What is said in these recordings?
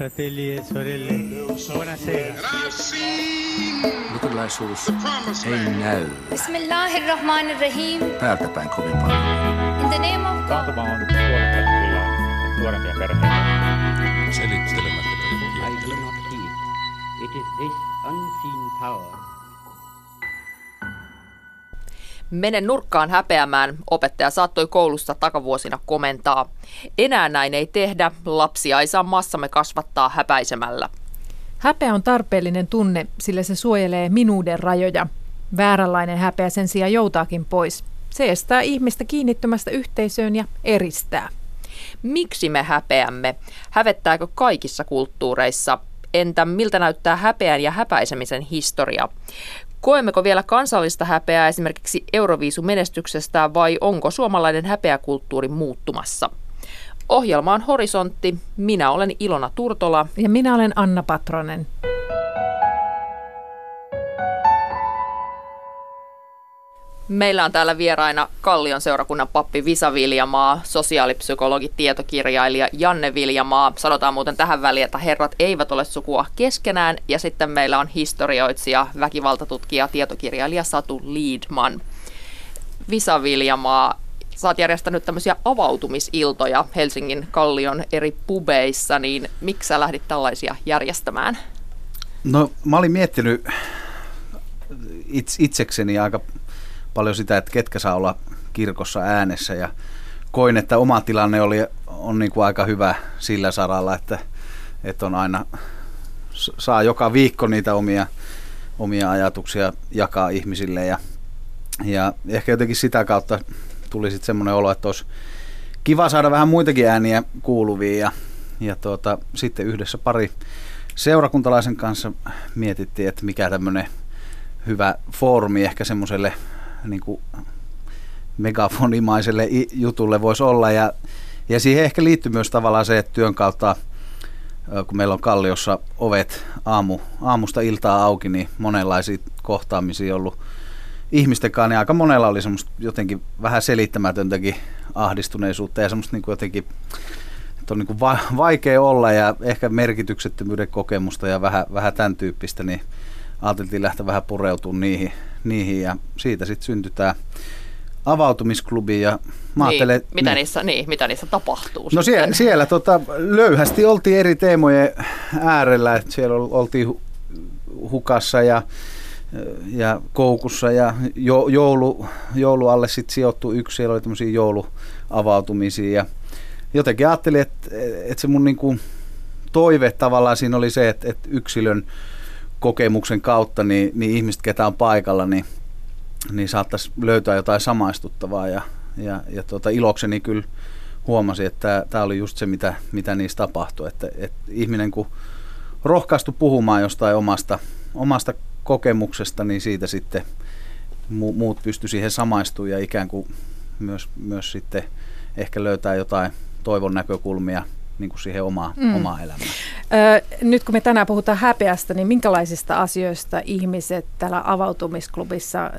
fratelli e sorelle, buonasera. Luterilaisuus ei näy Bismillahirrahmanirrahim. täältä päin kovin paljon. In the name of God. On nuorempia perheitä. Selittelemättä I do not heed. It is this unseen power Mene nurkkaan häpeämään, opettaja saattoi koulussa takavuosina komentaa. Enää näin ei tehdä, lapsia ei saa massamme kasvattaa häpäisemällä. Häpeä on tarpeellinen tunne, sillä se suojelee minuuden rajoja. Vääränlainen häpeä sen sijaan joutaakin pois. Se estää ihmistä kiinnittymästä yhteisöön ja eristää. Miksi me häpeämme? Hävettääkö kaikissa kulttuureissa? Entä miltä näyttää häpeän ja häpäisemisen historia? Koemmeko vielä kansallista häpeää esimerkiksi Euroviisumenestyksestä vai onko suomalainen häpeäkulttuuri muuttumassa? Ohjelma on Horisontti. Minä olen Ilona Turtola. Ja minä olen Anna Patronen. Meillä on täällä vieraina Kallion seurakunnan pappi Visa Viljamaa, sosiaalipsykologi, tietokirjailija Janne Viljamaa. Sanotaan muuten tähän väliin, että herrat eivät ole sukua keskenään. Ja sitten meillä on historioitsija, väkivaltatutkija, tietokirjailija Satu Liedman. Visa Viljamaa, sä oot järjestänyt tämmöisiä avautumisiltoja Helsingin Kallion eri pubeissa, niin miksi sä lähdit tällaisia järjestämään? No mä olin miettinyt itsekseni aika paljon sitä, että ketkä saa olla kirkossa äänessä. Ja koin, että oma tilanne oli, on niin kuin aika hyvä sillä saralla, että, että on aina, saa joka viikko niitä omia, omia ajatuksia jakaa ihmisille. Ja, ja ehkä jotenkin sitä kautta tuli sitten semmoinen olo, että olisi kiva saada vähän muitakin ääniä kuuluviin. Ja, ja tuota, sitten yhdessä pari seurakuntalaisen kanssa mietittiin, että mikä tämmöinen hyvä foorumi ehkä semmoiselle niin kuin megafonimaiselle jutulle voisi olla. Ja, ja siihen ehkä liittyy myös tavallaan se, että työn kautta, kun meillä on Kalliossa ovet aamu, aamusta iltaa auki, niin monenlaisia kohtaamisia ollut ihmisten kanssa, niin aika monella oli semmoista jotenkin vähän selittämätöntäkin ahdistuneisuutta ja semmoista niin kuin jotenkin, että on niin kuin va- vaikea olla ja ehkä merkityksettömyyden kokemusta ja vähän, vähän tämän tyyppistä, niin ajateltiin lähteä vähän pureutumaan niihin, niihin ja siitä sitten syntyi tämä avautumisklubi ja mä niin, mitä, niin. Niissä, niin, mitä niissä tapahtuu? No siellä, siellä tota, löyhästi oltiin eri teemojen äärellä, että siellä oltiin hukassa ja, ja koukussa ja jo, joulu, joulu alle sitten sijoittui yksi, siellä oli tämmöisiä jouluavautumisia ja jotenkin ajattelin, että, että se mun niinku toive tavallaan siinä oli se, että, että yksilön kokemuksen kautta, niin, niin ihmiset, ketä on paikalla, niin, niin saattaisi löytää jotain samaistuttavaa. Ja, ja, ja tuota, ilokseni kyllä huomasi, että tämä oli just se, mitä, mitä niissä tapahtui. Että, että ihminen kun rohkaistui puhumaan jostain omasta, omasta kokemuksesta, niin siitä sitten muut pysty siihen samaistumaan ja ikään kuin myös, myös sitten ehkä löytää jotain toivon näkökulmia – niin kuin siihen omaa, mm. omaa elämään. Öö, nyt kun me tänään puhutaan häpeästä, niin minkälaisista asioista ihmiset täällä avautumisklubissa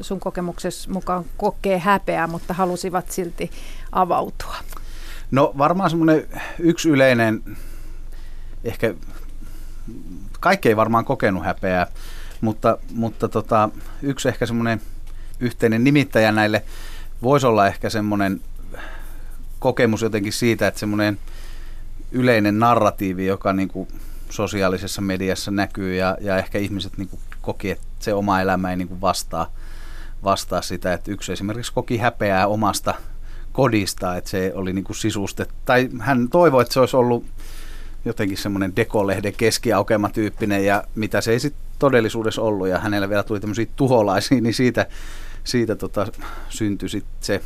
sun kokemuksessa mukaan kokee häpeää, mutta halusivat silti avautua? No varmaan semmoinen yksi yleinen, ehkä kaikki ei varmaan kokenut häpeää, mutta, mutta tota, yksi ehkä semmoinen yhteinen nimittäjä näille voisi olla ehkä semmoinen kokemus jotenkin siitä, että semmoinen yleinen narratiivi, joka niin kuin sosiaalisessa mediassa näkyy ja, ja ehkä ihmiset niin kuin koki, että se oma elämä ei niin kuin vastaa, vastaa sitä, että yksi esimerkiksi koki häpeää omasta kodista, että se oli niin kuin tai hän toivoi, että se olisi ollut jotenkin semmoinen dekolehden keskiaukema tyyppinen ja mitä se ei sitten todellisuudessa ollut ja hänellä vielä tuli tämmöisiä tuholaisia, niin siitä, siitä tota, syntyi sitten se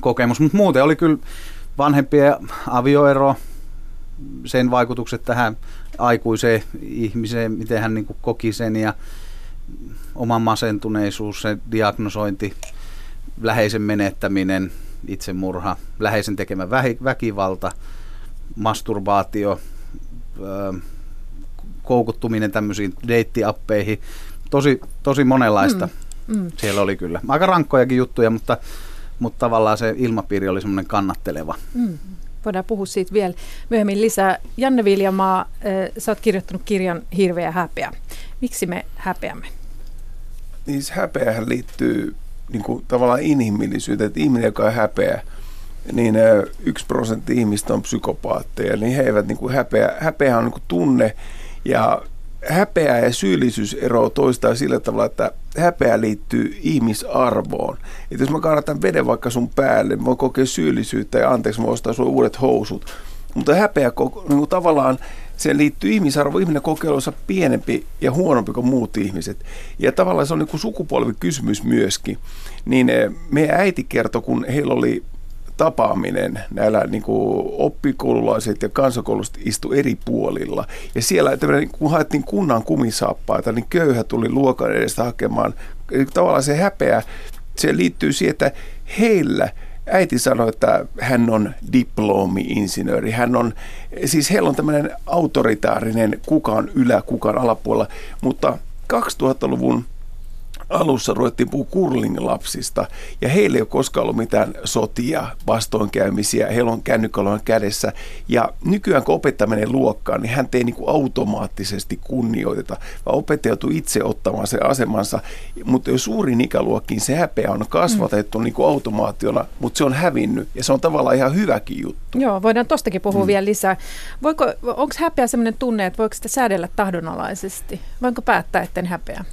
kokemus. Mutta muuten oli kyllä vanhempien avioero, sen vaikutukset tähän aikuiseen ihmiseen, miten hän niin kuin koki sen ja oman masentuneisuus, se diagnosointi, läheisen menettäminen, itsemurha, läheisen tekemä väkivalta, masturbaatio, koukuttuminen tämmöisiin deittiappeihin. Tosi, tosi monenlaista mm, mm. siellä oli kyllä. Aika rankkojakin juttuja, mutta, mutta tavallaan se ilmapiiri oli semmoinen kannatteleva. Mm. Voidaan puhua siitä vielä myöhemmin lisää. Janne Viljamaa, sä oot kirjoittanut kirjan Hirveä häpeä. Miksi me häpeämme? Niin häpeähän liittyy niin kuin, tavallaan inhimillisyyteen, että ihminen, joka on häpeä, niin yksi prosentti ihmistä on psykopaatteja, niin he eivät niin kuin häpeä, häpeä on niin kuin tunne ja häpeä ja syyllisyys eroavat toistaan sillä tavalla, että häpeä liittyy ihmisarvoon. Että jos mä kannatan veden vaikka sun päälle, mä voin kokea syyllisyyttä ja anteeksi, mä ostaa sulle uudet housut. Mutta häpeä niin kuin tavallaan se liittyy ihmisarvo. Ihminen kokee pienempi ja huonompi kuin muut ihmiset. Ja tavallaan se on niin kuin sukupolvikysymys myöskin. Niin eh, meidän äiti kertoi, kun heillä oli tapaaminen, näillä niin kuin oppikoululaiset ja kansakoulusta istu eri puolilla. Ja siellä, kun haettiin kunnan kumisaappaita, niin köyhä tuli luokan edestä hakemaan. Eli tavallaan se häpeä, se liittyy siihen, että heillä äiti sanoi, että hän on diplomi-insinööri. Hän on, siis heillä on tämmöinen autoritaarinen kukaan ylä, kukaan alapuolella, mutta 2000-luvun alussa ruvettiin puhua curling-lapsista ja heillä ei ole koskaan ollut mitään sotia, vastoinkäymisiä, heillä on kännykkälon kädessä ja nykyään kun opettaja menee luokkaan, niin hän ei niin kuin automaattisesti kunnioiteta, vaan opettaja joutuu itse ottamaan sen asemansa, mutta jos suurin ikäluokkiin se häpeä on kasvatettu mm. niin kuin automaationa, mutta se on hävinnyt ja se on tavallaan ihan hyväkin juttu. Joo, voidaan tostakin puhua mm. vielä lisää. Voiko, onko häpeä sellainen tunne, että voiko sitä säädellä tahdonalaisesti? Voinko päättää, etten häpeä?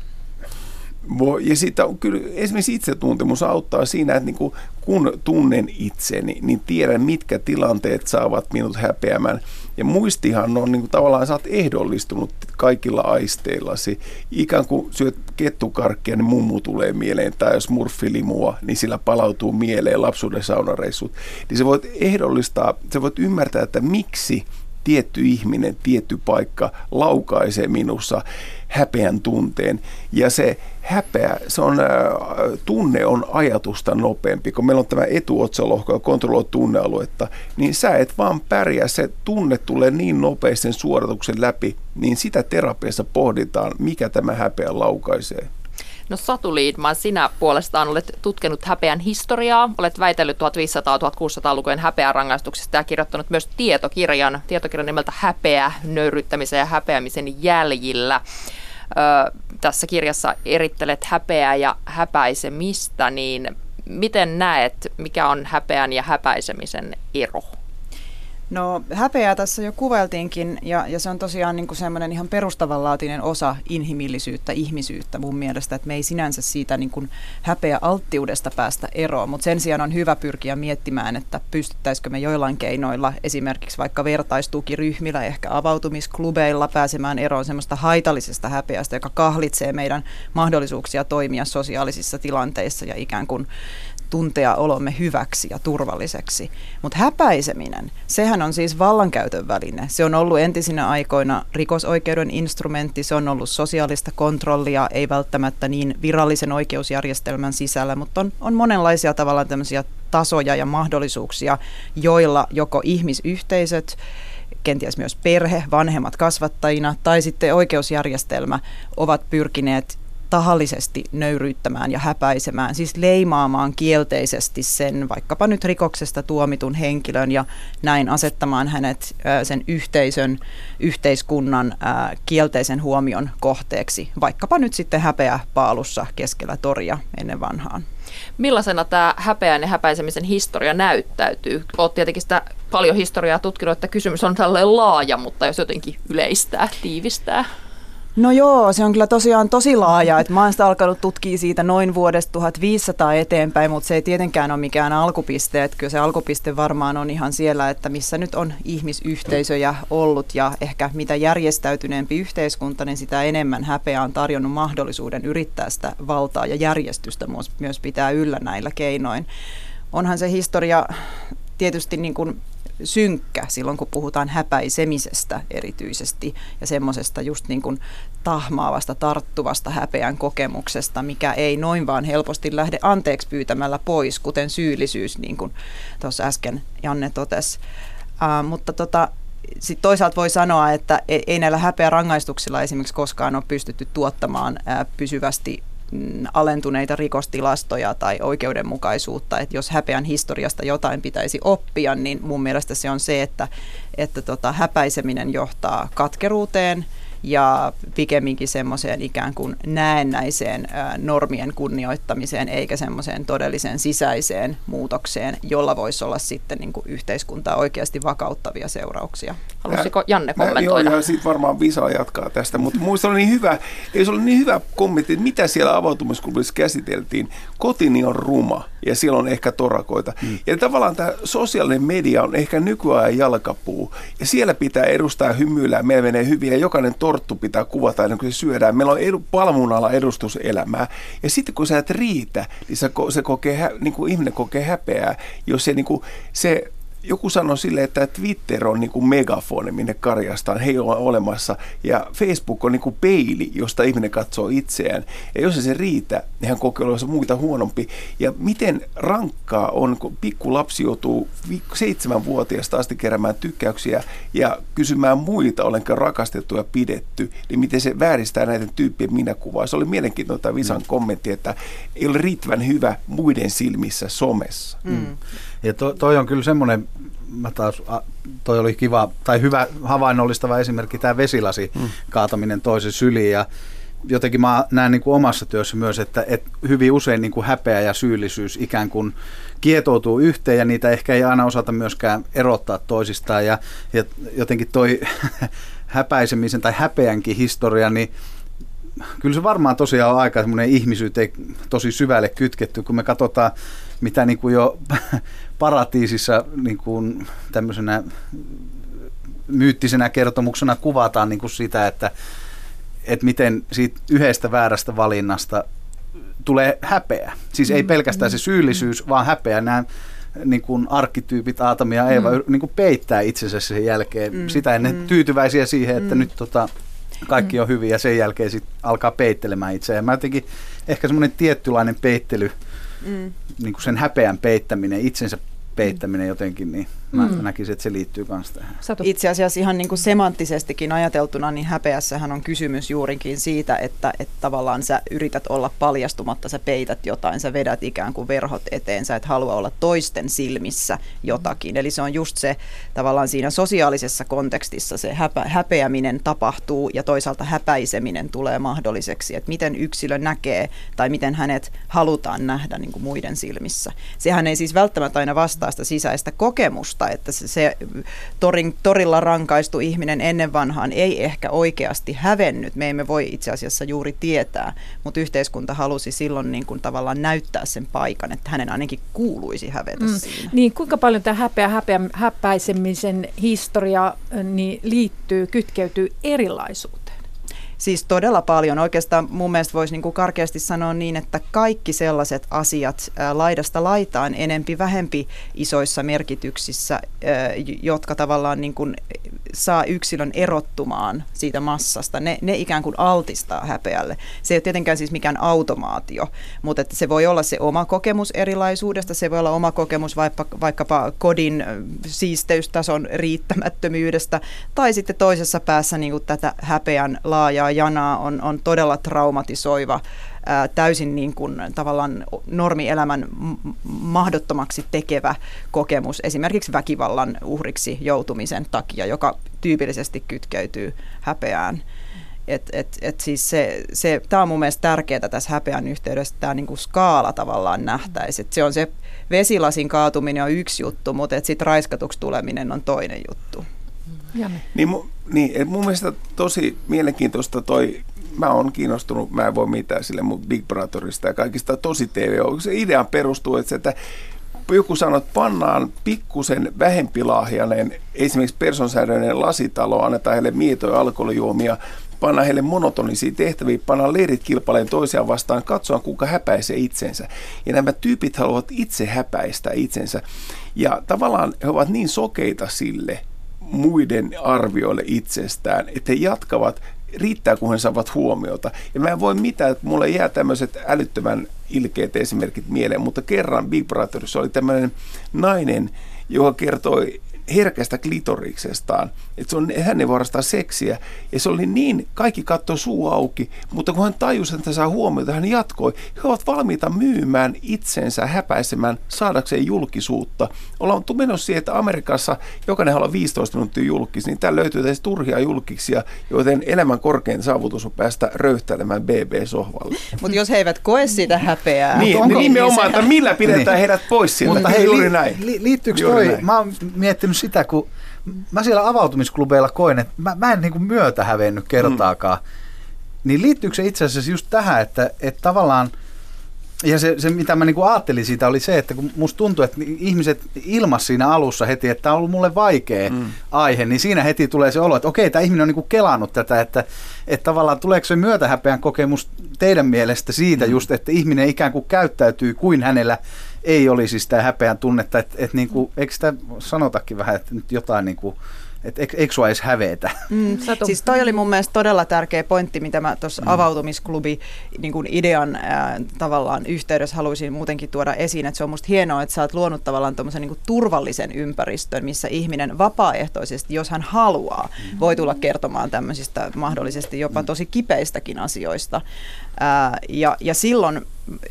Ja siitä on kyllä esimerkiksi itsetuntemus auttaa siinä, että niin kuin, kun tunnen itseni, niin tiedän, mitkä tilanteet saavat minut häpeämään. Ja muistihan on niin kuin, tavallaan, sä oot ehdollistunut kaikilla aisteillasi. Ikään kuin syöt kettukarkkia, niin mummu tulee mieleen, tai jos murfilimua, niin sillä palautuu mieleen lapsuuden saunareissut. Niin sä voit ehdollistaa, sä voit ymmärtää, että miksi tietty ihminen, tietty paikka laukaisee minussa häpeän tunteen. Ja se häpeä, se on, äh, tunne on ajatusta nopeampi. Kun meillä on tämä etuotsalohko ja kontrolloi tunnealuetta, niin sä et vaan pärjää. Se tunne tulee niin nopeasti sen suorituksen läpi, niin sitä terapiassa pohditaan, mikä tämä häpeä laukaisee. No Satu Liidman, sinä puolestaan olet tutkinut häpeän historiaa, olet väitellyt 1500-1600-lukujen häpeärangaistuksista ja kirjoittanut myös tietokirjan, tietokirjan nimeltä Häpeä, nöyryttämisen ja häpeämisen jäljillä. Ö, tässä kirjassa erittelet häpeää ja häpäisemistä, niin miten näet, mikä on häpeän ja häpäisemisen ero? No häpeää tässä jo kuvailtiinkin ja, ja se on tosiaan niin semmoinen ihan perustavanlaatinen osa inhimillisyyttä, ihmisyyttä mun mielestä, että me ei sinänsä siitä niin kuin häpeä alttiudesta päästä eroon, mutta sen sijaan on hyvä pyrkiä miettimään, että pystyttäisikö me joillain keinoilla, esimerkiksi vaikka vertaistukiryhmillä, ehkä avautumisklubeilla pääsemään eroon semmoista haitallisesta häpeästä, joka kahlitsee meidän mahdollisuuksia toimia sosiaalisissa tilanteissa ja ikään kuin tuntea olomme hyväksi ja turvalliseksi. Mutta häpäiseminen, sehän on siis vallankäytön väline. Se on ollut entisinä aikoina rikosoikeuden instrumentti, se on ollut sosiaalista kontrollia, ei välttämättä niin virallisen oikeusjärjestelmän sisällä, mutta on, on monenlaisia tavallaan tämmöisiä tasoja ja mahdollisuuksia, joilla joko ihmisyhteisöt, kenties myös perhe, vanhemmat kasvattajina tai sitten oikeusjärjestelmä ovat pyrkineet tahallisesti nöyryyttämään ja häpäisemään, siis leimaamaan kielteisesti sen vaikkapa nyt rikoksesta tuomitun henkilön ja näin asettamaan hänet sen yhteisön, yhteiskunnan kielteisen huomion kohteeksi, vaikkapa nyt sitten häpeä paalussa keskellä toria ennen vanhaan. Millaisena tämä häpeän ja häpäisemisen historia näyttäytyy? Olet tietenkin sitä paljon historiaa tutkinut, että kysymys on tällainen laaja, mutta jos jotenkin yleistää, tiivistää. No joo, se on kyllä tosiaan tosi laaja. Että mä oon sitä alkanut tutkia siitä noin vuodesta 1500 eteenpäin, mutta se ei tietenkään ole mikään alkupiste. Että kyllä se alkupiste varmaan on ihan siellä, että missä nyt on ihmisyhteisöjä ollut ja ehkä mitä järjestäytyneempi yhteiskunta, niin sitä enemmän häpeä on tarjonnut mahdollisuuden yrittää sitä valtaa ja järjestystä myös pitää yllä näillä keinoin. Onhan se historia tietysti niin kuin synkkä silloin, kun puhutaan häpäisemisestä erityisesti ja semmoisesta just niin kuin tahmaavasta, tarttuvasta häpeän kokemuksesta, mikä ei noin vaan helposti lähde anteeksi pyytämällä pois, kuten syyllisyys, niin kuin tuossa äsken Janne totesi. Uh, mutta tota, sitten toisaalta voi sanoa, että ei näillä häpeä rangaistuksilla esimerkiksi koskaan ole pystytty tuottamaan pysyvästi alentuneita rikostilastoja tai oikeudenmukaisuutta. Että jos häpeän historiasta jotain pitäisi oppia, niin mun mielestä se on se, että, että tota, häpäiseminen johtaa katkeruuteen – ja pikemminkin semmoiseen ikään kuin näennäiseen normien kunnioittamiseen eikä semmoiseen todelliseen sisäiseen muutokseen, jolla voisi olla sitten niin kuin yhteiskuntaa oikeasti vakauttavia seurauksia. Halusiko Janne kommentoida? Joo, ja sitten varmaan Visa jatkaa tästä, mutta muista oli niin hyvä, ei se oli niin hyvä kommentti, että mitä siellä avautumisklubissa käsiteltiin. Kotini on ruma ja siellä on ehkä torakoita. Mm. Ja tavallaan tämä sosiaalinen media on ehkä nykyajan jalkapuu ja siellä pitää edustaa hymyillä, meillä menee hyvin ja jokainen torttu pitää kuvata ennen kuin se syödään. Meillä on edu, palmunalla edustuselämää ja sitten kun sä et riitä, niin se, se kokee, niin kuin ihminen kokee häpeää, jos se, niin kuin, se joku sanoi sille, että Twitter on niin kuin megafoni, minne karjastaan, he on olemassa, ja Facebook on niin kuin peili, josta ihminen katsoo itseään. Ja jos se riitä, niin hän kokee olevansa muita huonompi. Ja miten rankkaa on, kun pikku lapsi joutuu seitsemänvuotiaasta asti keräämään tykkäyksiä ja kysymään muita, olenko rakastettu ja pidetty, niin miten se vääristää näiden tyyppien minäkuvaa. Se oli mielenkiintoista Visan mm. kommentti, että ei ole riittävän hyvä muiden silmissä somessa. Mm. Ja to, toi on kyllä semmoinen, mä taas, toi oli kiva tai hyvä havainnollistava esimerkki, tämä vesilasi mm. kaataminen toisen syliin ja jotenkin mä näen niin kuin omassa työssä myös, että, että hyvin usein niin kuin häpeä ja syyllisyys ikään kuin kietoutuu yhteen ja niitä ehkä ei aina osata myöskään erottaa toisistaan ja, ja jotenkin toi häpäisemisen tai häpeänkin historia, niin kyllä se varmaan tosiaan on aika semmoinen ihmisyyteen tosi syvälle kytketty, kun me katsotaan, mitä niin kuin jo paratiisissa niin kuin tämmöisenä myyttisenä kertomuksena kuvataan niin kuin sitä, että, että miten siitä yhdestä väärästä valinnasta tulee häpeä. Siis ei mm, pelkästään se mm, syyllisyys, vaan häpeä. Nämä niin kuin arkkityypit Aatami ja Eeva mm. niin kuin peittää itsensä sen jälkeen. Mm. Sitä ennen mm. tyytyväisiä siihen, että mm. nyt tota, kaikki on hyvin ja sen jälkeen sit alkaa peittelemään itseään. Mä jotenkin ehkä semmoinen tiettylainen peittely, mm. niin kuin sen häpeän peittäminen, itsensä peittäminen jotenkin, niin mä mm. näkisin, että se liittyy myös tähän. Satu. Itse asiassa ihan niin kuin semanttisestikin ajateltuna, niin häpeässähän on kysymys juurikin siitä, että, että tavallaan sä yrität olla paljastumatta, sä peität jotain, sä vedät ikään kuin verhot eteen, sä et halua olla toisten silmissä jotakin. Eli se on just se tavallaan siinä sosiaalisessa kontekstissa se häpä, häpeäminen tapahtuu ja toisaalta häpäiseminen tulee mahdolliseksi, että miten yksilö näkee tai miten hänet halutaan nähdä niin kuin muiden silmissä. Sehän ei siis välttämättä aina vastaa sitä sisäistä kokemusta, totta, että se, se torin, torilla rankaistu ihminen ennen vanhaan ei ehkä oikeasti hävennyt. Me emme voi itse asiassa juuri tietää, mutta yhteiskunta halusi silloin niin kuin tavallaan näyttää sen paikan, että hänen ainakin kuuluisi hävetä mm. siinä. Niin, kuinka paljon tämä häpeä, häpeä häpäisemisen historia niin liittyy, kytkeytyy erilaisuuteen? Siis todella paljon. Oikeastaan mun mielestä voisi niin karkeasti sanoa niin, että kaikki sellaiset asiat laidasta laitaan enempi vähempi isoissa merkityksissä, jotka tavallaan niin kuin saa yksilön erottumaan siitä massasta, ne, ne ikään kuin altistaa häpeälle. Se ei ole tietenkään siis mikään automaatio, mutta että se voi olla se oma kokemus erilaisuudesta, se voi olla oma kokemus vaikka, vaikkapa kodin siisteystason riittämättömyydestä, tai sitten toisessa päässä niin kuin tätä häpeän laajaa janaa on, on todella traumatisoiva, ää, täysin niin kuin, tavallaan normielämän mahdottomaksi tekevä kokemus esimerkiksi väkivallan uhriksi joutumisen takia, joka tyypillisesti kytkeytyy häpeään. Et, et, et siis se, se, tämä on mun mielestä tärkeää tässä häpeän yhteydessä, tämä niinku skaala tavallaan nähtäisi. se on se vesilasin kaatuminen on yksi juttu, mutta sitten raiskatuksi tuleminen on toinen juttu. Niin, mu, niin, mun mielestä tosi mielenkiintoista toi, mä oon kiinnostunut, mä en voi mitään sille mun Big Brotherista ja kaikista tosi TV. Se idea perustuu, että, se, että joku sanoo, että pannaan pikkusen vähempilahjainen, esimerkiksi personsäädöinen lasitalo, annetaan heille mietoja alkoholijuomia, panna heille monotonisia tehtäviä, panna leirit kilpailemaan toisiaan vastaan, katsoa kuka häpäisee itsensä. Ja nämä tyypit haluavat itse häpäistä itsensä. Ja tavallaan he ovat niin sokeita sille, muiden arvioille itsestään, että he jatkavat, riittää kun he saavat huomiota. Ja mä en voi mitään, että mulle jää tämmöiset älyttömän ilkeät esimerkit mieleen, mutta kerran Big Brotherissa oli tämmöinen nainen, joka kertoi herkästä klitoriksestaan, että se on, hän ei voi harrastaa seksiä. Ja se oli niin, kaikki katsoi suu auki, mutta kun hän tajusi, että saa huomiota, hän jatkoi. He ovat valmiita myymään itsensä häpäisemään saadakseen julkisuutta. Ollaan menossa siihen, että Amerikassa jokainen haluaa 15 minuuttia julkis, niin täällä löytyy tässä turhia julkisia, joten elämän korkein saavutus on päästä röyhtäilemään BB-sohvalle. Mutta jos he eivät koe sitä häpeää. Niin, onko- nimenomaan, niin että millä pidetään Niin. heidät pois sieltä. Mutta hei, juuri li, näin. Li, liittyykö Juuri toi, näin. mä oon miettinyt sitä, kun mä siellä avautumisklubeilla koin, että mä, mä en niin kuin myötä hävennyt kertaakaan. Mm. Niin liittyykö se itse asiassa just tähän, että, että tavallaan, ja se, se mitä mä niin kuin ajattelin siitä oli se, että kun musta tuntuu, että ihmiset ilmas siinä alussa heti, että tämä on ollut mulle vaikea mm. aihe, niin siinä heti tulee se olo, että okei, tämä ihminen on niin kuin kelannut tätä, että, että tavallaan tuleeko se myötähäpeän kokemus teidän mielestä siitä mm. just, että ihminen ikään kuin käyttäytyy kuin hänellä ei olisi sitä häpeän tunnetta, että, että niin kuin, eikö sitä sanotakin vähän, että nyt jotain niin kuin, että eikö, eikö sua edes hävetä? Mm, siis toi oli mun mielestä todella tärkeä pointti, mitä mä tuossa mm. avautumisklubi niin kuin idean ää, tavallaan yhteydessä haluaisin muutenkin tuoda esiin, että se on musta hienoa, että sä oot luonut tavallaan tommosen niin turvallisen ympäristön, missä ihminen vapaaehtoisesti, jos hän haluaa, voi tulla kertomaan tämmöisistä mahdollisesti jopa tosi kipeistäkin asioista. Ää, ja, ja silloin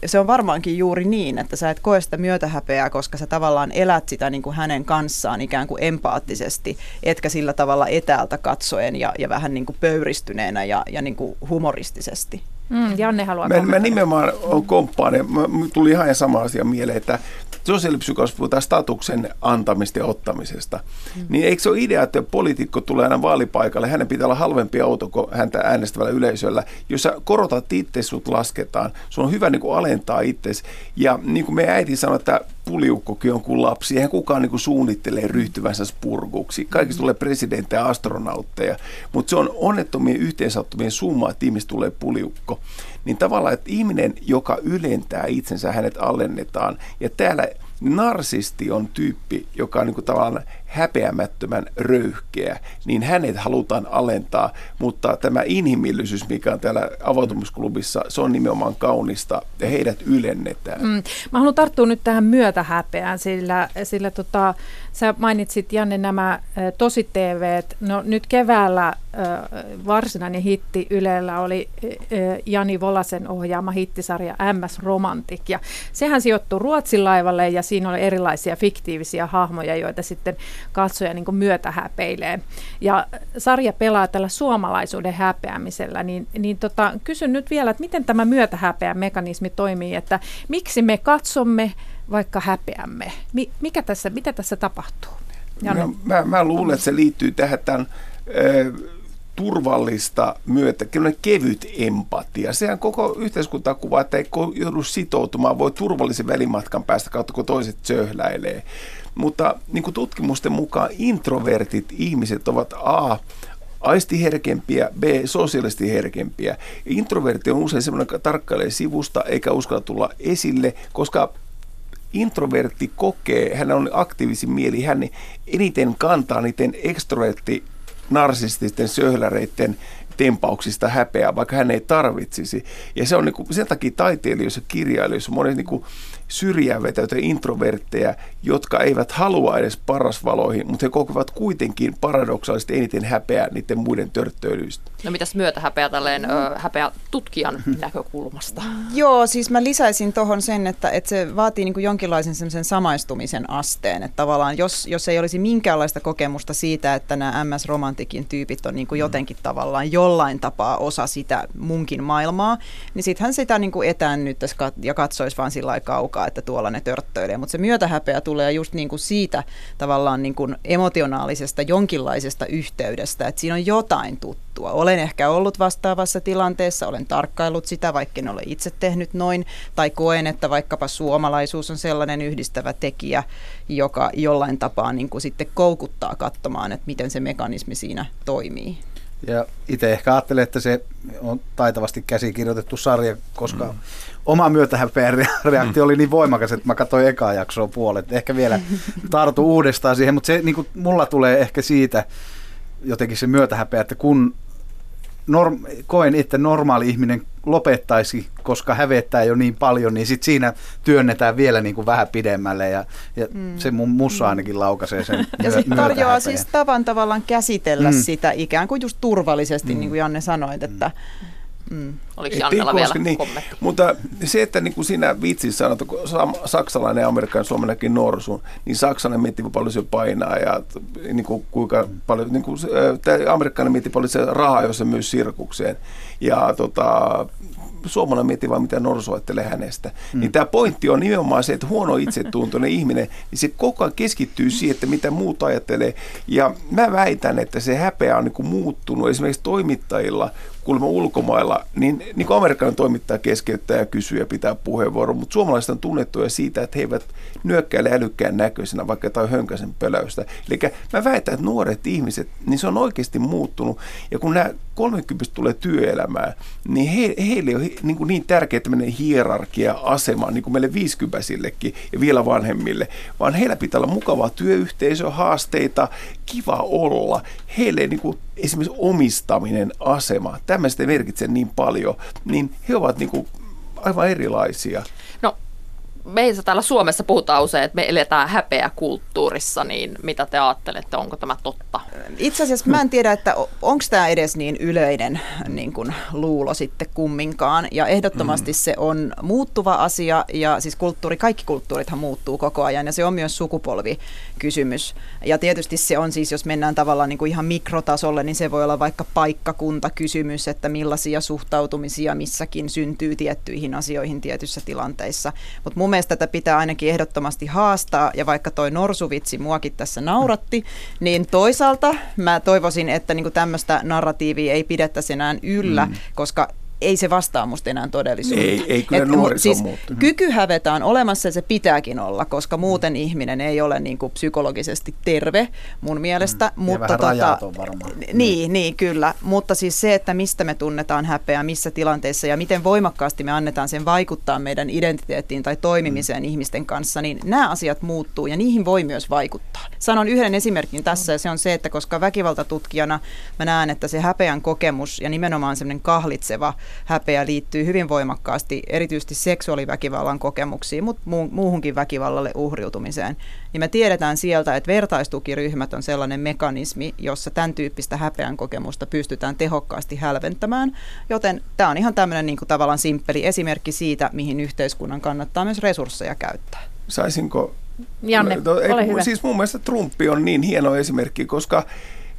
se on varmaankin juuri niin, että sä et koe sitä myötähäpeää, koska sä tavallaan elät sitä niin kuin hänen kanssaan ikään kuin empaattisesti, etkä sillä tavalla etäältä katsoen ja, ja vähän niin kuin pöyristyneenä ja, ja niin kuin humoristisesti. Mm, Janne haluaa Mä, mä nimenomaan on komppaan, ja mä tuli ihan sama asia mieleen, että sosiaalipsykologi puhutaan statuksen antamista ja ottamisesta. Mm. Niin eikö se ole idea, että poliitikko tulee aina vaalipaikalle, hänen pitää olla halvempi auto kuin häntä äänestävällä yleisöllä. Jos sä korotat itse, sut lasketaan. Sun on hyvä niin kuin alentaa itsesi. Ja niin kuin meidän äiti sanoi, että puliukkokin on kuin lapsi. Eihän kukaan niin kuin suunnittelee ryhtyvänsä spurguksi. Kaikista tulee presidenttejä ja astronautteja. Mutta se on onnettomien yhteensattumien summa, että ihmistä tulee puliukko. Niin tavallaan, että ihminen, joka ylentää itsensä, hänet alennetaan. Ja täällä narsisti on tyyppi, joka on niin kuin tavallaan häpeämättömän röyhkeä, niin hänet halutaan alentaa, mutta tämä inhimillisyys, mikä on täällä avautumisklubissa, se on nimenomaan kaunista ja heidät ylennetään. Mm. Mä haluan tarttua nyt tähän myötähäpeään, sillä, sillä tota, sä mainitsit Janne nämä tosi TV. No nyt keväällä varsinainen hitti Ylellä oli Jani Volasen ohjaama hittisarja MS Romantic. Ja sehän sijoittuu Ruotsin laivalle ja siinä oli erilaisia fiktiivisiä hahmoja, joita sitten katsoja niin myötähäpeilee. Ja sarja pelaa tällä suomalaisuuden häpeämisellä, niin, niin tota, kysyn nyt vielä, että miten tämä myötähäpeän mekanismi toimii, että miksi me katsomme vaikka häpeämme? Mi- mikä tässä, mitä tässä tapahtuu? Janne. Mä, mä, luulen, että se liittyy tähän tämän, ö, turvallista myötä, kevyt empatia. Sehän koko yhteiskunta kuvaa, että ei joudu sitoutumaan, voi turvallisen välimatkan päästä kautta, kun toiset söhläilee. Mutta niin kuin tutkimusten mukaan introvertit ihmiset ovat A, aistiherkempiä, B, sosiaalisesti herkempiä. Introvertti on usein sellainen, joka tarkkailee sivusta eikä uskalla tulla esille, koska introvertti kokee, hän on aktiivisin mieli, hän eniten kantaa niiden ekstrovertti narsististen söhläreiden tempauksista häpeää, vaikka hän ei tarvitsisi. Ja se on niin kuin, sen takia taiteilijoissa, kirjailijoissa, monet niin kuin syrjään vetäytyjä introvertteja, jotka eivät halua edes parasvaloihin, mutta he kokevat kuitenkin paradoksaalisesti eniten häpeää niiden muiden törttöilyistä. No mitäs myötähäpeä tälleen ö, häpeä tutkijan näkökulmasta? Joo, siis mä lisäisin tuohon sen, että, että se vaatii niin kuin jonkinlaisen semmoisen samaistumisen asteen. Että tavallaan jos, jos ei olisi minkäänlaista kokemusta siitä, että nämä MS-romantikin tyypit on niin kuin jotenkin tavallaan jollain tapaa osa sitä munkin maailmaa, niin sittenhän sitä niin kuin etäännyttäisi kat- ja katsoisi vaan sillä kaukaa, että tuolla ne törttöilee. Mutta se myötähäpeä tulee just niin kuin siitä tavallaan niin kuin emotionaalisesta jonkinlaisesta yhteydestä, että siinä on jotain tuttua. Olen ehkä ollut vastaavassa tilanteessa, olen tarkkaillut sitä, vaikka en ole itse tehnyt noin, tai koen, että vaikkapa suomalaisuus on sellainen yhdistävä tekijä, joka jollain tapaa niin kuin sitten koukuttaa katsomaan, että miten se mekanismi siinä toimii. Ja itse ehkä ajattelen, että se on taitavasti käsikirjoitettu sarja, koska mm. oma myötähäpeän rea- reaktio mm. oli niin voimakas, että mä katsoin ekaa jaksoa puolet. Ehkä vielä tartu uudestaan siihen, mutta se niin kuin, mulla tulee ehkä siitä jotenkin se myötähäpeä, että kun norm, koen, että normaali ihminen lopettaisi, koska hävettää jo niin paljon, niin sit siinä työnnetään vielä niin kuin vähän pidemmälle ja, ja mm. se mun mussa ainakin laukaisee sen Ja sitten tarjoaa siis tavan tavallaan käsitellä mm. sitä ikään kuin just turvallisesti, mm. niin kuin Janne sanoit, että mm. Oliko Et Jannella vielä niin, kommentti? Mutta se, että niin kuin siinä vitsissä sanot, kun saksalainen ja amerikkalainen suomalainenkin norsun, niin saksalainen miettii paljon se painaa ja niin kuin, kuinka paljon, niin kuin, amerikkalainen miettii paljon se rahaa, jos se myy sirkukseen. Ja tota, suomalainen miettii vaan, mitä norsu ajattelee hänestä. Mm. Niin tämä pointti on nimenomaan se, että huono itsetuntoinen ihminen, niin se koko ajan keskittyy siihen, että mitä muut ajattelee. Ja mä väitän, että se häpeä on niin kuin muuttunut esimerkiksi toimittajilla, kuulemma ulkomailla, niin, niin kuin amerikkalainen toimittaja keskeyttää ja kysyy ja pitää puheenvuoron, mutta suomalaiset on tunnettuja siitä, että he eivät nyökkäile älykkään näköisenä, vaikka jotain hönkäsen pöläystä. Eli mä väitän, että nuoret ihmiset, niin se on oikeasti muuttunut. Ja kun nämä 30 tulee työelämään, niin he, heille on niin, kuin niin tärkeä tämmöinen hierarkia-asema, niin kuin meille 50 ja vielä vanhemmille, vaan heillä pitää olla mukavaa työyhteisö, haasteita, kiva olla. Heille niin kuin esimerkiksi omistaminen, asema, tämmöiset ei merkitse niin paljon, niin he ovat niin kuin aivan erilaisia. Meissä täällä Suomessa puhutaan usein, että me eletään häpeäkulttuurissa, niin mitä te ajattelette, onko tämä totta? Itse asiassa mä en tiedä, että onko tämä edes niin yleinen niin kun, luulo sitten kumminkaan. Ja ehdottomasti mm. se on muuttuva asia ja siis kulttuuri, kaikki kulttuurithan muuttuu koko ajan ja se on myös sukupolvikysymys. Ja tietysti se on siis, jos mennään tavallaan niin kuin ihan mikrotasolle, niin se voi olla vaikka paikkakuntakysymys, että millaisia suhtautumisia missäkin syntyy tiettyihin asioihin tietyissä tilanteissa. Mutta mun mielestä tätä pitää ainakin ehdottomasti haastaa ja vaikka toi norsuvitsi muakin tässä nauratti, niin toisaalta mä toivoisin, että niinku tämmöistä narratiivia ei pidettäisi enää yllä, mm. koska ei se vastaa musta enää todellisuutta. Ei- ei kyllä Et nuoriso siis muuttunut. Kyky hävetä on olemassa ja se pitääkin olla, koska muuten ihminen ei ole niin kuin psykologisesti terve mun mielestä. Mm. Mutta vähän rajaton varmaan. Niin, niin, kyllä. Mutta siis se, että mistä me tunnetaan häpeä, missä tilanteissa ja miten voimakkaasti me annetaan sen vaikuttaa meidän identiteettiin tai toimimiseen mm. ihmisten kanssa, niin nämä asiat muuttuu ja niihin voi myös vaikuttaa. Sanon yhden esimerkin tässä ja se on se, että koska väkivaltatutkijana mä näen, että se häpeän kokemus ja nimenomaan semmoinen kahlitseva häpeä liittyy hyvin voimakkaasti erityisesti seksuaaliväkivallan kokemuksiin, mutta muuhunkin väkivallalle uhriutumiseen. Niin me tiedetään sieltä, että vertaistukiryhmät on sellainen mekanismi, jossa tämän tyyppistä häpeän kokemusta pystytään tehokkaasti hälventämään. Joten tämä on ihan tämmöinen niin kuin tavallaan simppeli esimerkki siitä, mihin yhteiskunnan kannattaa myös resursseja käyttää. Saisinko Janne, No, ei, ole hyvä. Siis mun mielestä Trumpi on niin hieno esimerkki, koska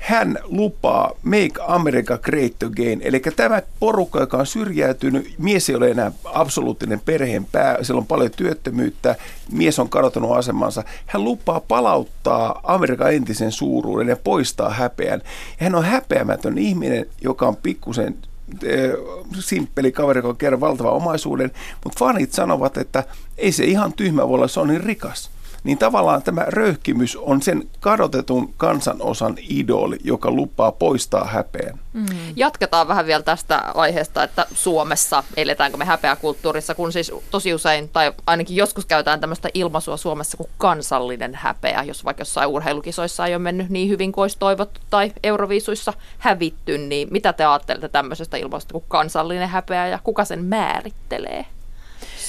hän lupaa Make America Great Again, eli tämä porukka, joka on syrjäytynyt, mies ei ole enää absoluuttinen perheen pää, siellä on paljon työttömyyttä, mies on kadottanut asemansa, hän lupaa palauttaa Amerikan entisen suuruuden ja poistaa häpeän. Ja hän on häpeämätön ihminen, joka on pikkusen eh, simppeli kaveri, joka kerran valtavan omaisuuden, mutta fanit sanovat, että ei se ihan tyhmä voi olla, se on niin rikas. Niin tavallaan tämä röyhkimys on sen kadotetun kansanosan idoli, joka lupaa poistaa häpeän. Mm. Jatketaan vähän vielä tästä aiheesta, että Suomessa eletäänkö me häpeäkulttuurissa, kun siis tosi usein, tai ainakin joskus käytetään tämmöistä ilmaisua Suomessa kuin kansallinen häpeä, jos vaikka jossain urheilukisoissa ei ole mennyt niin hyvin kuin olisi toivottu tai Euroviisuissa hävitty, niin mitä te ajattelette tämmöisestä ilmaisusta kuin kansallinen häpeä ja kuka sen määrittelee?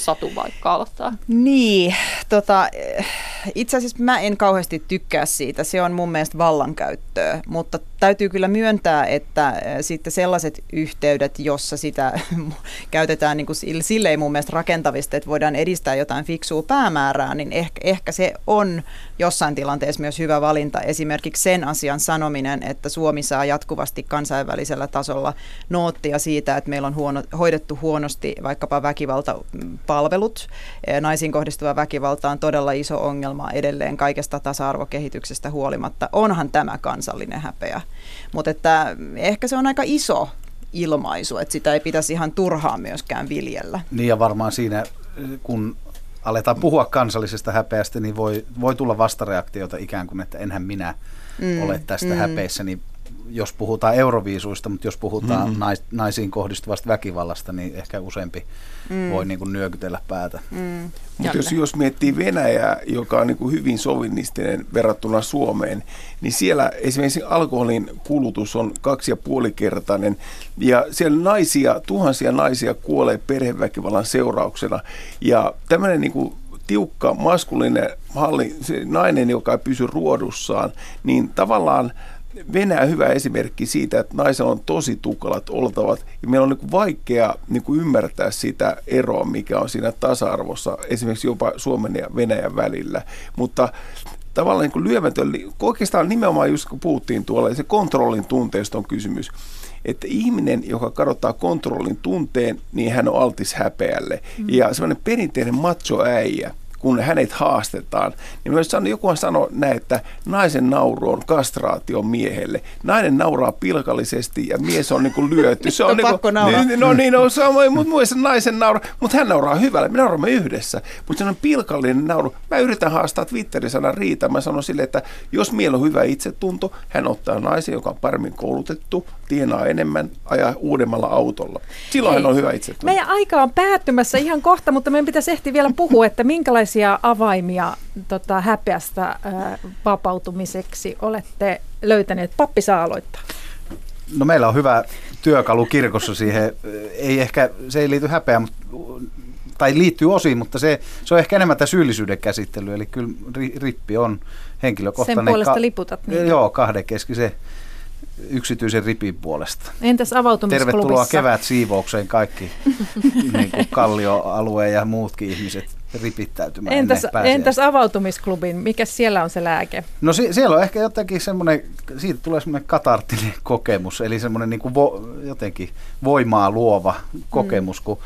Satu vaikka aloittaa. Niin, tota, itse asiassa mä en kauheasti tykkää siitä. Se on mun mielestä vallankäyttöä, mutta täytyy kyllä myöntää, että eh, sitten sellaiset yhteydet, jossa sitä käytetään niin kuin silleen mun mielestä rakentavista, että voidaan edistää jotain fiksua päämäärää, niin ehkä, ehkä se on jossain tilanteessa myös hyvä valinta. Esimerkiksi sen asian sanominen, että Suomi saa jatkuvasti kansainvälisellä tasolla noottia siitä, että meillä on huono, hoidettu huonosti vaikkapa väkivaltapalvelut. Eh, Naisiin kohdistuva väkivalta on todella iso ongelma edelleen kaikesta tasa-arvokehityksestä huolimatta. Onhan tämä kansallinen häpeä. Mutta että ehkä se on aika iso ilmaisu, että sitä ei pitäisi ihan turhaan myöskään viljellä. Niin ja varmaan siinä, kun aletaan puhua kansallisesta häpeästä, niin voi, voi tulla vastareaktioita ikään kuin, että enhän minä mm, ole tästä mm. häpeissä, niin jos puhutaan euroviisuista, mutta jos puhutaan Mm. nais, naisiin kohdistuvasta väkivallasta, niin ehkä useampi Mm. voi niin kuin nyökytellä päätä. Mm. Mutta jos, jos miettii Venäjää, joka on niin kuin hyvin sovinnistinen verrattuna Suomeen, niin siellä esimerkiksi alkoholin kulutus on kaksi ja puolikertainen. Ja siellä naisia, tuhansia naisia kuolee perheväkivallan seurauksena. Ja tämmöinen niin kuin tiukka maskulinen halli, se nainen, joka ei pysy ruodussaan, niin tavallaan Venäjä on hyvä esimerkki siitä, että naisella on tosi tukalat oltavat ja meillä on niin vaikea niin ymmärtää sitä eroa, mikä on siinä tasa-arvossa esimerkiksi jopa Suomen ja Venäjän välillä. Mutta tavallaan niin kuin lyömätön, oikeastaan nimenomaan just kun puhuttiin tuolla, se kontrollin tunteesta on kysymys. Että ihminen, joka kadottaa kontrollin tunteen, niin hän on altis häpeälle. Mm. Ja semmoinen perinteinen macho-äijä, kun hänet haastetaan, niin myös sano, jokuhan sanoi näin, että naisen nauru on kastraatio miehelle. Nainen nauraa pilkallisesti ja mies on niin kuin lyöty. Se on niin pakko nauraa. Niin, no niin, no, sama, mutta myös naisen nauru, mutta hän nauraa hyvällä. Me nauramme yhdessä, mutta se on pilkallinen nauru. Mä yritän haastaa Twitterissä aina Riita. Mä sanon sille, että jos miellä on hyvä itsetunto, hän ottaa naisen, joka on paremmin koulutettu, tienaa enemmän, ajaa uudemmalla autolla. Silloin Hei, hän on hyvä itsetunto. Meidän aika on päättymässä ihan kohta, mutta meidän pitäisi ehti vielä puhua, että minkälaisia avaimia tota, häpeästä ää, vapautumiseksi olette löytäneet. Pappi saa aloittaa. No meillä on hyvä työkalu kirkossa siihen. Ei ehkä, se ei liity häpeään, mutta, tai liittyy osiin, mutta se, se on ehkä enemmän tämä syyllisyyden käsittely. Eli kyllä ri- rippi on henkilökohtainen. Sen puolesta liputat niitä. Joo, kahden keskisen yksityisen ripin puolesta. Entäs avautumisklubissa? Tervetuloa kevät siivoukseen kaikki niin kuin Kallioalueen ja muutkin ihmiset ripittäytymään Entäs, entäs avautumisklubin? Mikä siellä on se lääke? No si- siellä on ehkä jotenkin semmoinen, siitä tulee semmoinen katarttinen kokemus, eli semmoinen niin kuin vo, jotenkin voimaa luova kokemus, kun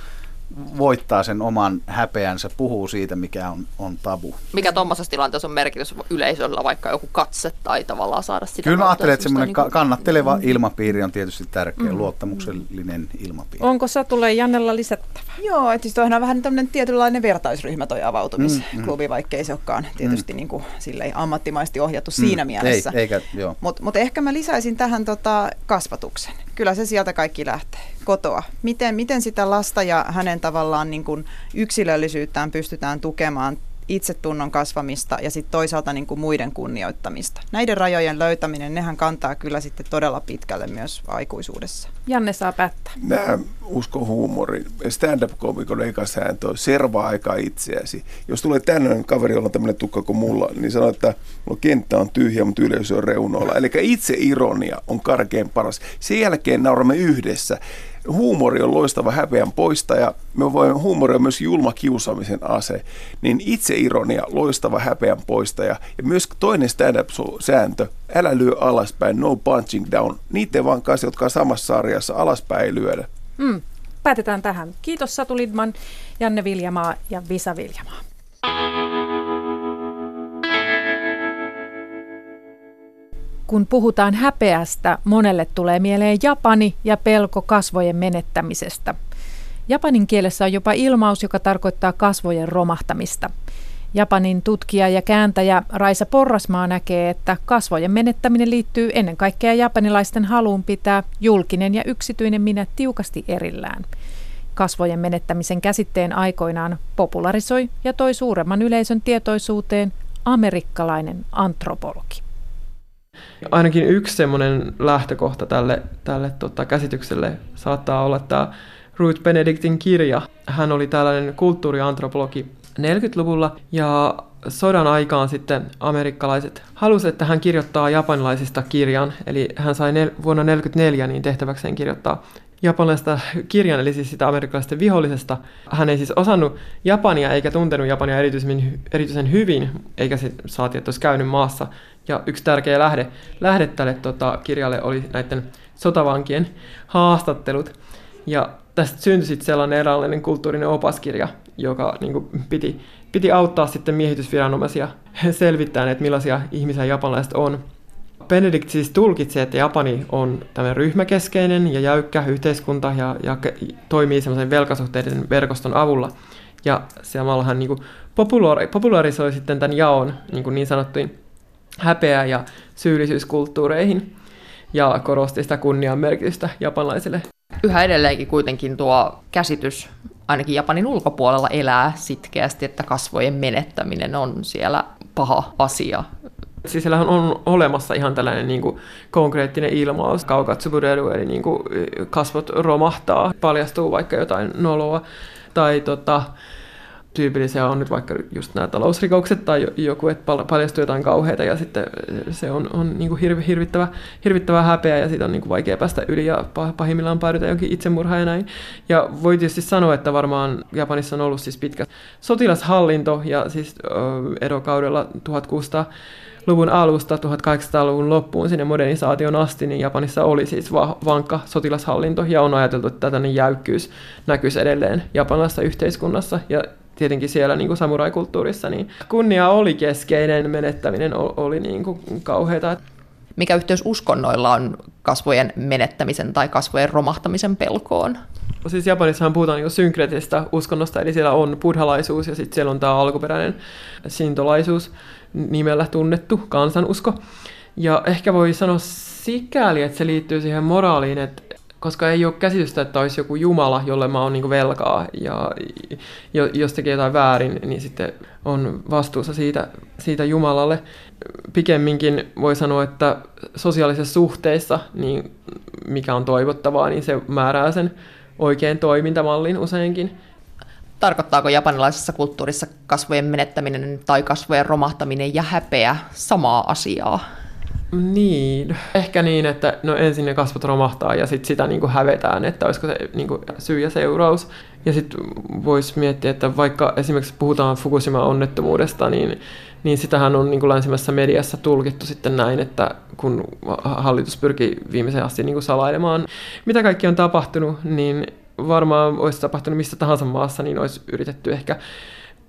voittaa sen oman häpeänsä, puhuu siitä, mikä on, on tabu. Mikä tuommoisessa tilanteessa on merkitys yleisöllä, vaikka joku katse tai tavallaan saada sitä Kyllä mä ajattelen, että semmoinen ka- niinku- kannatteleva ilmapiiri on tietysti tärkeä, Mm. luottamuksellinen ilmapiiri. Onko Satulle Jannella lisättävä? Joo, että siis toihan on vähän tämmöinen tietynlainen vertaisryhmä toi Mm, avautumisklubi, mm, vaikkei se olekaan tietysti niin kuin, silleen ammattimaisesti ohjattu Mm, siinä mielessä. Ei, eikä, joo. Mutta mut ehkä mä lisäisin tähän tota kasvatuksen. Kyllä se sieltä kaikki lähtee, kotoa. Miten, miten sitä lasta ja hänen tavallaan niin kuin yksilöllisyyttään pystytään tukemaan itsetunnon kasvamista ja sitten toisaalta niin kuin muiden kunnioittamista. Näiden rajojen löytäminen, nehän kantaa kyllä sitten todella pitkälle myös aikuisuudessa. Janne saa päättää. Mä uskon huumorin. Stand-up-komikon eka sääntö on servaa aikaa itseäsi. Jos tulee tämmöinen kaveri, jolla on tämmöinen tukka kuin mulla, niin sanoo, että mulla kenttä on tyhjä, mutta yleisö on reunoilla. Eli itse ironia on karkein paras. Sen jälkeen nauramme yhdessä. Huumori on loistava häpeän poistaja. Me voimme, huumori on myös julma kiusaamisen ase. Niin itse ironia, loistava häpeän poistaja. Ja myös toinen stand-up-sääntö, älä lyö alaspäin, no punching down. Niiden vaan kanssa, jotka on samassa sarjassa, alaspäin ei lyödä. Mm. Päätetään tähän. Kiitos Satu Lidman, Janne Viljamaa ja Visa Viljamaa. Kun puhutaan häpeästä, monelle tulee mieleen Japani ja pelko kasvojen menettämisestä. Japanin kielessä on jopa ilmaus, joka tarkoittaa kasvojen romahtamista. Japanin tutkija ja kääntäjä Raisa Porrasmaa näkee, että kasvojen menettäminen liittyy ennen kaikkea japanilaisten haluun pitää julkinen ja yksityinen minä tiukasti erillään. Kasvojen menettämisen käsitteen aikoinaan popularisoi ja toi suuremman yleisön tietoisuuteen amerikkalainen antropologi. Ainakin yksi semmoinen lähtökohta tälle, tälle tota, käsitykselle saattaa olla tämä Ruth Benedictin kirja. Hän oli tällainen kulttuuriantropologi 40-luvulla ja sodan aikaan sitten amerikkalaiset halusivat, että hän kirjoittaa japanilaisista kirjan. Eli hän sai nel- vuonna 1944 niin tehtäväkseen kirjoittaa japanilaista kirjan, eli siis sitä amerikkalaisten vihollisesta. Hän ei siis osannut Japania eikä tuntenut Japania erityisen, erityisen hyvin, eikä se saati, että olisi käynyt maassa. Ja yksi tärkeä lähde, lähde tälle tota, kirjalle oli näiden sotavankien haastattelut. Ja tästä syntyi sitten sellainen eräänlainen kulttuurinen opaskirja, joka niin kuin, piti, piti auttaa sitten miehitysviranomaisia selvittämään, että millaisia ihmisiä japanilaiset on. Benedict siis tulkitsee, että Japani on tämmöinen ryhmäkeskeinen ja jäykkä yhteiskunta ja, ja toimii semmoisen velkasuhteiden verkoston avulla. Ja samalla hän niin populaari, populaarisoi sitten tämän jaon niin, niin sanottuin häpeä- ja syyllisyyskulttuureihin. ja korosti sitä kunnian merkitystä japanilaisille. Yhä edelleenkin kuitenkin tuo käsitys ainakin Japanin ulkopuolella elää sitkeästi, että kasvojen menettäminen on siellä paha asia. Siis siellä on olemassa ihan tällainen niin kuin, konkreettinen ilmaus, kaukatsubureru, eli niin kuin, kasvot romahtaa, paljastuu vaikka jotain noloa, tai tota, tyypillisiä on nyt vaikka just nämä talousrikokset tai joku, että paljastuu jotain kauheita ja sitten se on, on niin kuin hirvi, hirvittävä, hirvittävä häpeä ja siitä on niin kuin vaikea päästä yli ja pahimmillaan päädytä jonkin itsemurha ja näin. Ja voi tietysti sanoa, että varmaan Japanissa on ollut siis pitkä sotilashallinto ja siis erokaudella 1600 luvun alusta 1800-luvun loppuun sinne modernisaation asti, niin Japanissa oli siis va- vankka sotilashallinto ja on ajateltu, että tällainen jäykkyys näkyisi edelleen japanilaisessa yhteiskunnassa ja tietenkin siellä niin kuin samuraikulttuurissa, niin kunnia oli keskeinen, menettäminen oli niin kuin kauheata. Mikä yhteys uskonnoilla on kasvojen menettämisen tai kasvojen romahtamisen pelkoon? Siis Japanissahan puhutaan niin synkretistä uskonnosta, eli siellä on buddhalaisuus ja sitten siellä on tämä alkuperäinen sintolaisuus nimellä tunnettu kansanusko. Ja ehkä voi sanoa sikäli, että se liittyy siihen moraaliin, että koska ei ole käsitystä, että olisi joku Jumala, jolle mä oon niin velkaa, ja jos tekee jotain väärin, niin sitten on vastuussa siitä, siitä Jumalalle. Pikemminkin voi sanoa, että sosiaalisissa suhteissa, niin mikä on toivottavaa, niin se määrää sen oikein toimintamallin useinkin. Tarkoittaako japanilaisessa kulttuurissa kasvojen menettäminen tai kasvojen romahtaminen ja häpeä samaa asiaa? Niin, ehkä niin, että no ensin ne kasvot romahtaa ja sitten sitä niin kuin hävetään, että olisiko se niin kuin syy ja seuraus. Ja sitten voisi miettiä, että vaikka esimerkiksi puhutaan Fukushima-onnettomuudesta, niin, niin sitähän on niin kuin länsimässä mediassa tulkittu sitten näin, että kun hallitus pyrkii viimeiseen asti niin kuin salailemaan, mitä kaikki on tapahtunut, niin varmaan olisi tapahtunut missä tahansa maassa, niin olisi yritetty ehkä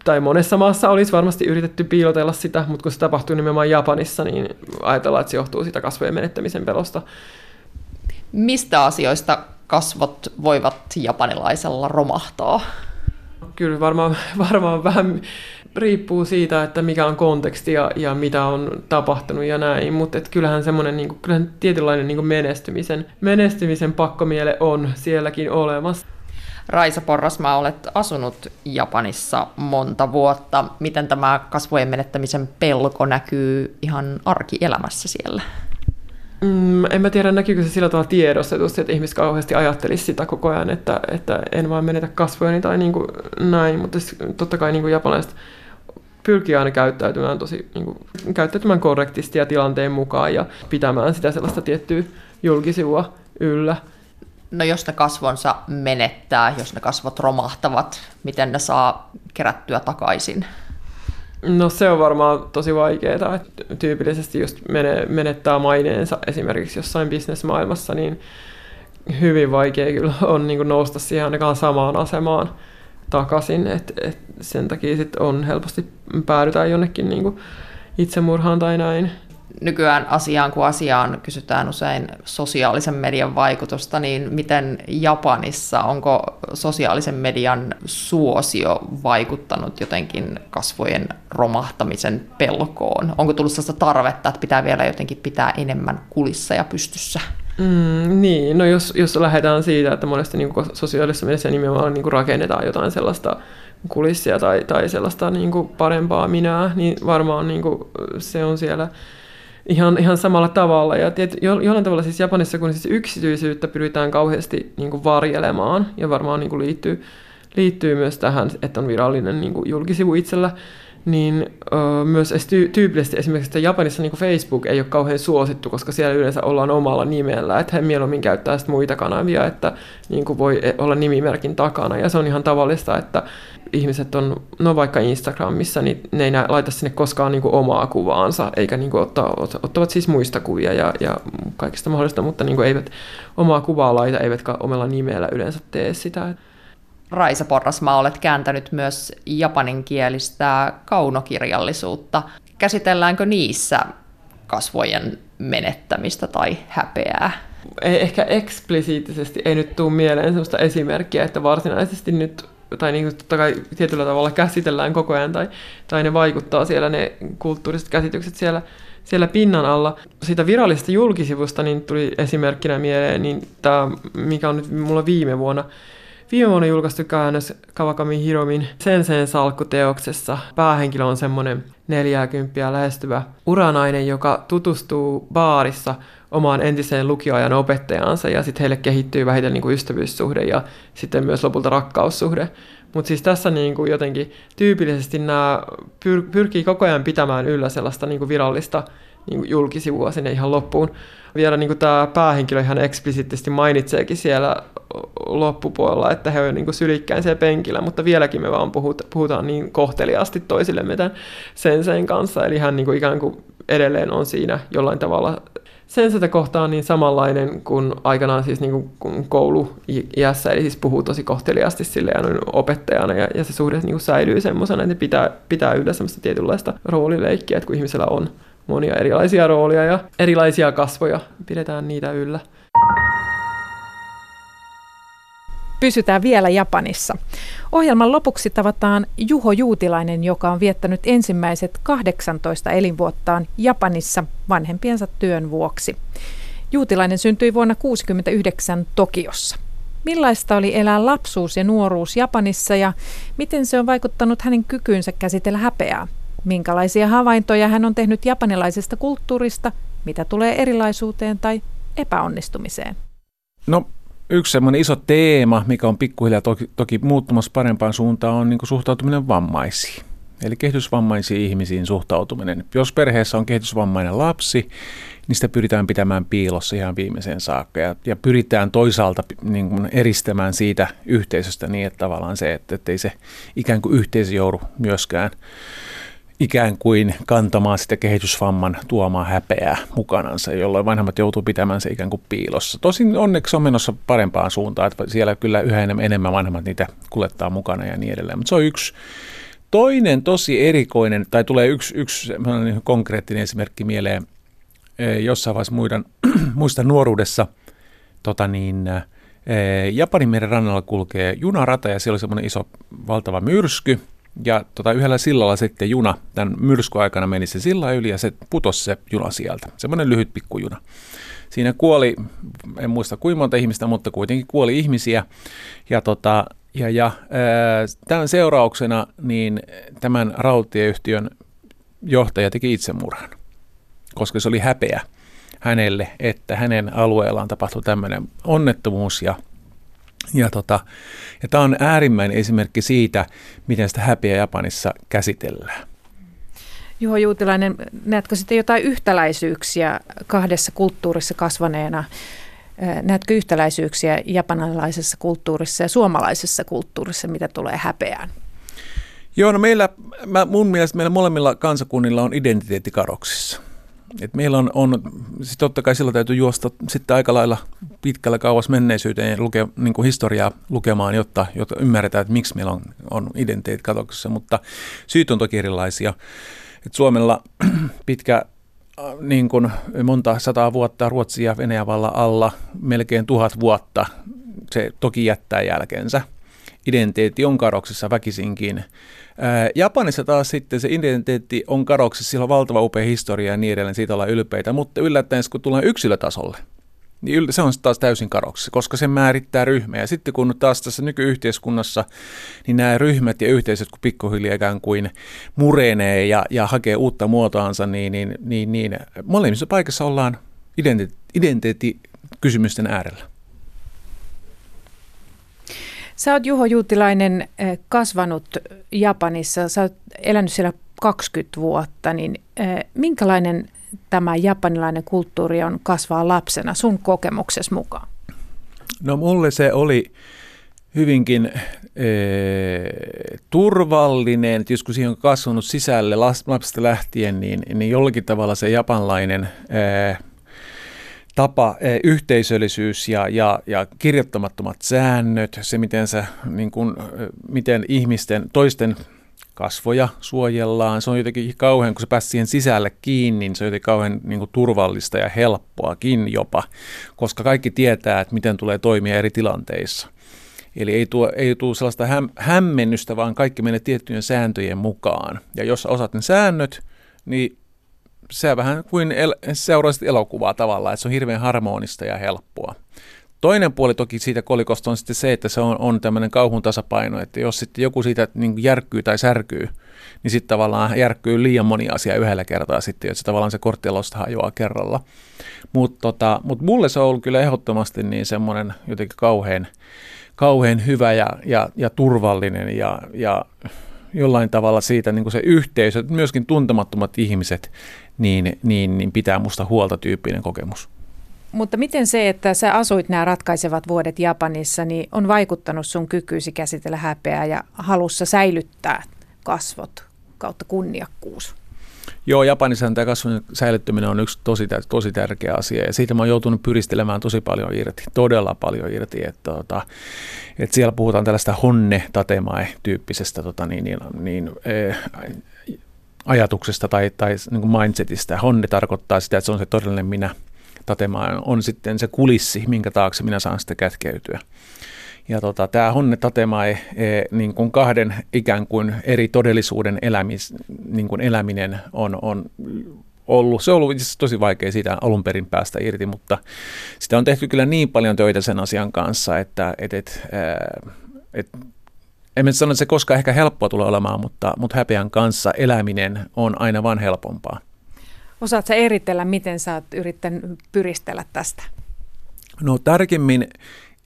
tai monessa maassa olisi varmasti yritetty piilotella sitä, mutta kun se tapahtuu nimenomaan Japanissa, niin ajatellaan, että se johtuu siitä kasvojen menettämisen pelosta. Mistä asioista kasvot voivat japanilaisella romahtaa? Kyllä varmaan, varmaan vähän riippuu siitä, että mikä on konteksti ja, ja mitä on tapahtunut ja näin, mutta et kyllähän semmoinen niin kuin, kyllähän tietynlainen niin kuin menestymisen, menestymisen pakkomiele on sielläkin olemassa. Raisa Porrasmaa, olet asunut Japanissa monta vuotta. Miten tämä kasvojen menettämisen pelko näkyy ihan arkielämässä siellä? Mm, en mä tiedä, näkyykö se sillä tavalla tiedostetusti, että ihmiset kauheasti ajattelisi sitä koko ajan, että, että en vaan menetä kasvojani tai niin kuin näin, mutta totta kai niin kuin japanilaiset pyrkii aina käyttäytymään tosi niin kuin, käyttäytymään korrektisti ja tilanteen mukaan ja pitämään sitä sellaista tiettyä julkisivua yllä. No jos ne kasvonsa menettää, jos ne kasvot romahtavat, miten ne saa kerättyä takaisin? No se on varmaan tosi vaikeaa, että tyypillisesti just menettää maineensa esimerkiksi jossain bisnesmaailmassa, niin hyvin vaikea kyllä on niin nousta siihen ainakaan samaan asemaan takaisin, että et sen takia sit on helposti päädytään jonnekin niin itsemurhaan tai näin nykyään asiaan kuin asiaan kysytään usein sosiaalisen median vaikutusta, niin miten Japanissa, onko sosiaalisen median suosio vaikuttanut jotenkin kasvojen romahtamisen pelkoon? Onko tullut sellaista tarvetta, että pitää vielä jotenkin pitää enemmän kulissa ja pystyssä? Mm, niin, no jos, jos lähdetään siitä, että monesti niin sosiaalisessa mediassa nimenomaan niin rakennetaan jotain sellaista kulissia tai, tai sellaista niin parempaa minää, niin varmaan niin se on siellä ihan, ihan samalla tavalla. Ja tiet, jo, jollain tavalla siis Japanissa, kun siis yksityisyyttä pyritään kauheasti niin kuin varjelemaan, ja varmaan niin kuin liittyy, liittyy myös tähän, että on virallinen niin kuin julkisivu itsellä, niin ö, myös ty- tyypillisesti esimerkiksi että Japanissa niin Facebook ei ole kauhean suosittu, koska siellä yleensä ollaan omalla nimellä, että he mieluummin käyttää sitten muita kanavia, että niin voi olla nimimerkin takana, ja se on ihan tavallista, että ihmiset on, no vaikka Instagramissa, niin ne ei laita sinne koskaan niin omaa kuvaansa, eikä niin kuin ottaa, ottavat siis muista kuvia ja, ja kaikista mahdollista, mutta niin eivät omaa kuvaa laita, eivätkä omalla nimellä yleensä tee sitä. Raisa Porrasmaa, olet kääntänyt myös japaninkielistä kaunokirjallisuutta. Käsitelläänkö niissä kasvojen menettämistä tai häpeää? Ei, ehkä eksplisiittisesti ei nyt tule mieleen sellaista esimerkkiä, että varsinaisesti nyt tai niin kuin totta kai tietyllä tavalla käsitellään koko ajan, tai, tai ne vaikuttaa siellä, ne kulttuuriset käsitykset siellä, siellä pinnan alla. Siitä virallisesta julkisivusta niin tuli esimerkkinä mieleen niin tämä, mikä on nyt mulla viime vuonna, Viime vuonna julkaistu käännös Kawakami Hiromin Senseen salkkuteoksessa. Päähenkilö on semmoinen 40 lähestyvä uranainen, joka tutustuu baarissa omaan entiseen lukioajan opettajaansa ja sitten heille kehittyy vähiten niin kuin ystävyyssuhde ja sitten myös lopulta rakkaussuhde. Mutta siis tässä niin kuin jotenkin tyypillisesti nämä pyr- pyrkii koko ajan pitämään yllä sellaista niin kuin virallista niin kuin julkisivua sinne ihan loppuun. Vielä niin kuin tämä päähenkilö ihan eksplisiittisesti mainitseekin siellä loppupuolella, että he ovat niin sylikkäin siellä penkillä, mutta vieläkin me vaan puhuta, puhutaan niin kohteliaasti toisillemme tämän sen kanssa, eli hän niin kuin ikään kuin edelleen on siinä jollain tavalla Sensata kohtaan niin samanlainen kuin aikanaan siis niin kuin kouluiässä, eli siis puhuu tosi kohteliaasti sille ja opettajana, ja, ja se suhde niin kuin säilyy semmoisena, että pitää, pitää yllä semmoista tietynlaista roolileikkiä, että kun ihmisellä on monia erilaisia roolia ja erilaisia kasvoja, pidetään niitä yllä. Pysytään vielä Japanissa. Ohjelman lopuksi tavataan Juho Juutilainen, joka on viettänyt ensimmäiset 18 elinvuottaan Japanissa vanhempiensa työn vuoksi. Juutilainen syntyi vuonna 1969 Tokiossa. Millaista oli elää lapsuus ja nuoruus Japanissa ja miten se on vaikuttanut hänen kykyynsä käsitellä häpeää? Minkälaisia havaintoja hän on tehnyt japanilaisesta kulttuurista, mitä tulee erilaisuuteen tai epäonnistumiseen? No yksi semmoinen iso teema, mikä on pikkuhiljaa toki, toki muuttumassa parempaan suuntaan, on niin suhtautuminen vammaisiin. Eli kehitysvammaisiin ihmisiin suhtautuminen. Jos perheessä on kehitysvammainen lapsi, niin sitä pyritään pitämään piilossa ihan viimeiseen saakka. Ja, ja pyritään toisaalta niin kuin eristämään siitä yhteisöstä niin, että tavallaan se, että ei se ikään kuin yhteisö joudu myöskään ikään kuin kantamaan sitä kehitysvamman tuomaa häpeää mukanansa, jolloin vanhemmat joutuu pitämään se ikään kuin piilossa. Tosin onneksi on menossa parempaan suuntaan, että siellä kyllä yhä enemmän vanhemmat niitä kuljettaa mukana ja niin edelleen. Mutta se on yksi. Toinen tosi erikoinen, tai tulee yksi, yksi konkreettinen esimerkki mieleen, e, jossain vaiheessa muistan, muistan nuoruudessa, tota niin, e, Japanin meren rannalla kulkee junarata ja siellä oli semmoinen iso valtava myrsky, ja tota, yhdellä sillalla sitten juna, tämän myrskyaikana meni se silla yli ja se putosi se juna sieltä. Semmoinen lyhyt pikkujuna. Siinä kuoli, en muista kuinka monta ihmistä, mutta kuitenkin kuoli ihmisiä. Ja, tota, ja, ja tämän seurauksena niin tämän rautatieyhtiön johtaja teki itsemurhan, koska se oli häpeä hänelle, että hänen alueellaan tapahtui tämmöinen onnettomuus ja ja, tota, ja tämä on äärimmäinen esimerkki siitä, miten sitä häpeä Japanissa käsitellään. Juho Juutilainen, näetkö sitten jotain yhtäläisyyksiä kahdessa kulttuurissa kasvaneena? Näetkö yhtäläisyyksiä japanilaisessa kulttuurissa ja suomalaisessa kulttuurissa, mitä tulee häpeään? Joo, no meillä, mä, mun mielestä meillä molemmilla kansakunnilla on identiteettikaroksissa. Et meillä on, on siis totta kai silloin täytyy juosta sitten aika lailla pitkällä kauas menneisyyteen ja lukea, niin kuin historiaa lukemaan, jotta, jotta ymmärretään, että miksi meillä on, on identiteetit katoksessa, mutta syyt on toki erilaisia. Et Suomella pitkä äh, niin kuin monta sataa vuotta Ruotsia vallan alla, melkein tuhat vuotta, se toki jättää jälkensä. Identiteetti on karoksissa väkisinkin Japanissa taas sitten se identiteetti on karoksissa, sillä on valtava upea historia ja niin edelleen, siitä ollaan ylpeitä, mutta yllättäen kun tullaan yksilötasolle, niin se on taas täysin karoksissa, koska se määrittää ryhmää. Ja sitten kun taas tässä nykyyhteiskunnassa, niin nämä ryhmät ja yhteisöt, kun pikkuhiljaa ikään kuin murenee ja, ja hakee uutta muotoansa, niin, niin, niin, niin molemmissa paikassa ollaan identiteetti, identiteettikysymysten äärellä. Sä oot Juho Juutilainen eh, kasvanut Japanissa, sä oot elänyt siellä 20 vuotta, niin eh, minkälainen tämä japanilainen kulttuuri on kasvaa lapsena sun kokemuksessa mukaan? No mulle se oli hyvinkin e, turvallinen, että jos kun siihen on kasvanut sisälle lapsesta lähtien, niin, niin jollakin tavalla se japanlainen e, tapa, eh, yhteisöllisyys ja, ja, ja kirjoittamattomat säännöt, se miten, sä, niin kun, eh, miten ihmisten, toisten kasvoja suojellaan, se on jotenkin kauhean, kun se pääsee siihen sisälle kiinni, niin se on jotenkin kauhean niin kuin turvallista ja helppoakin jopa, koska kaikki tietää, että miten tulee toimia eri tilanteissa. Eli ei, tuo, ei tule sellaista häm, hämmennystä, vaan kaikki menee tiettyjen sääntöjen mukaan. Ja jos osaat ne säännöt, niin se vähän kuin el, seuraisit elokuvaa tavallaan, että se on hirveän harmonista ja helppoa. Toinen puoli toki siitä kolikosta on sitten se, että se on, on tämmöinen kauhun tasapaino, että jos sitten joku siitä niin järkkyy tai särkyy, niin sitten tavallaan järkkyy liian moni asia yhdellä kertaa sitten, että se tavallaan se korttialosta hajoaa kerralla. Mutta tota, mut mulle se on ollut kyllä ehdottomasti niin semmoinen jotenkin kauhean, kauhean hyvä ja, ja, ja turvallinen ja, ja jollain tavalla siitä niin kuin se yhteisö, myöskin tuntemattomat ihmiset, niin, niin, niin pitää musta huolta tyyppinen kokemus. Mutta miten se, että sä asuit nämä ratkaisevat vuodet Japanissa, niin on vaikuttanut sun kykyysi käsitellä häpeää ja halussa säilyttää kasvot kautta kunniakkuus? Joo, Japanissa tämä kasvun säilyttäminen on yksi tosi, tosi tärkeä asia ja siitä mä oon joutunut pyristelemään tosi paljon irti, todella paljon irti. Että, tota, että siellä puhutaan tällaista honne tatemae tyyppisestä tota, niin, niin, niin, eh, ajatuksesta tai, tai niin kuin mindsetistä. Honne tarkoittaa sitä, että se on se todellinen minä. Tatemae on sitten se kulissi, minkä taakse minä saan sitten kätkeytyä. Ja tota, tämä Honne Tatemae, e, niin kuin kahden ikään kuin eri todellisuuden elämis, niin kuin eläminen on, on ollut. Se on ollut itse tosi vaikea siitä alun perin päästä irti, mutta sitä on tehty kyllä niin paljon töitä sen asian kanssa, että et, et, et, en mä sano, että se koskaan ehkä helppoa tulee olemaan, mutta, mutta häpeän kanssa eläminen on aina vain helpompaa. Osaatko eritellä, miten sä oot yrittänyt pyristellä tästä? No tarkemmin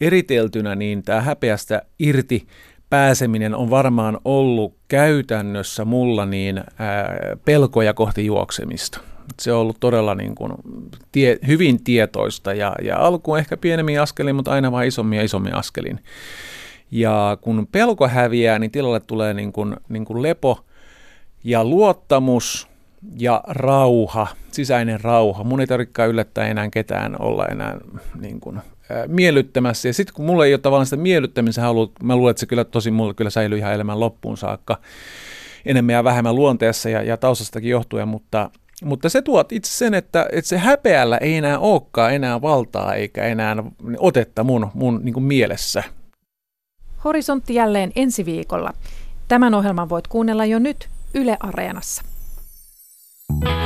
eriteltynä, niin tämä häpeästä irti pääseminen on varmaan ollut käytännössä mulla niin ää, pelkoja kohti juoksemista. Se on ollut todella niin kuin tie, hyvin tietoista ja, ja alkuun ehkä pienemmin askelin, mutta aina vain isommin ja isommin askelin. Ja kun pelko häviää, niin tilalle tulee niin kuin, niin kuin lepo ja luottamus ja rauha, sisäinen rauha. Mun ei tarvitse yllättää enää ketään olla enää niin kuin miellyttämässä. Ja sitten kun mulla ei ole tavallaan sitä miellyttämisen halua, mä luulen, että se kyllä tosi mulle kyllä säilyy ihan elämän loppuun saakka enemmän ja vähemmän luonteessa ja, ja taustastakin johtuen, mutta, mutta se tuot itse sen, että, että se häpeällä ei enää olekaan enää valtaa eikä enää otetta mun, mun niin kuin mielessä. Horisontti jälleen ensi viikolla. Tämän ohjelman voit kuunnella jo nyt Yle Areenassa. you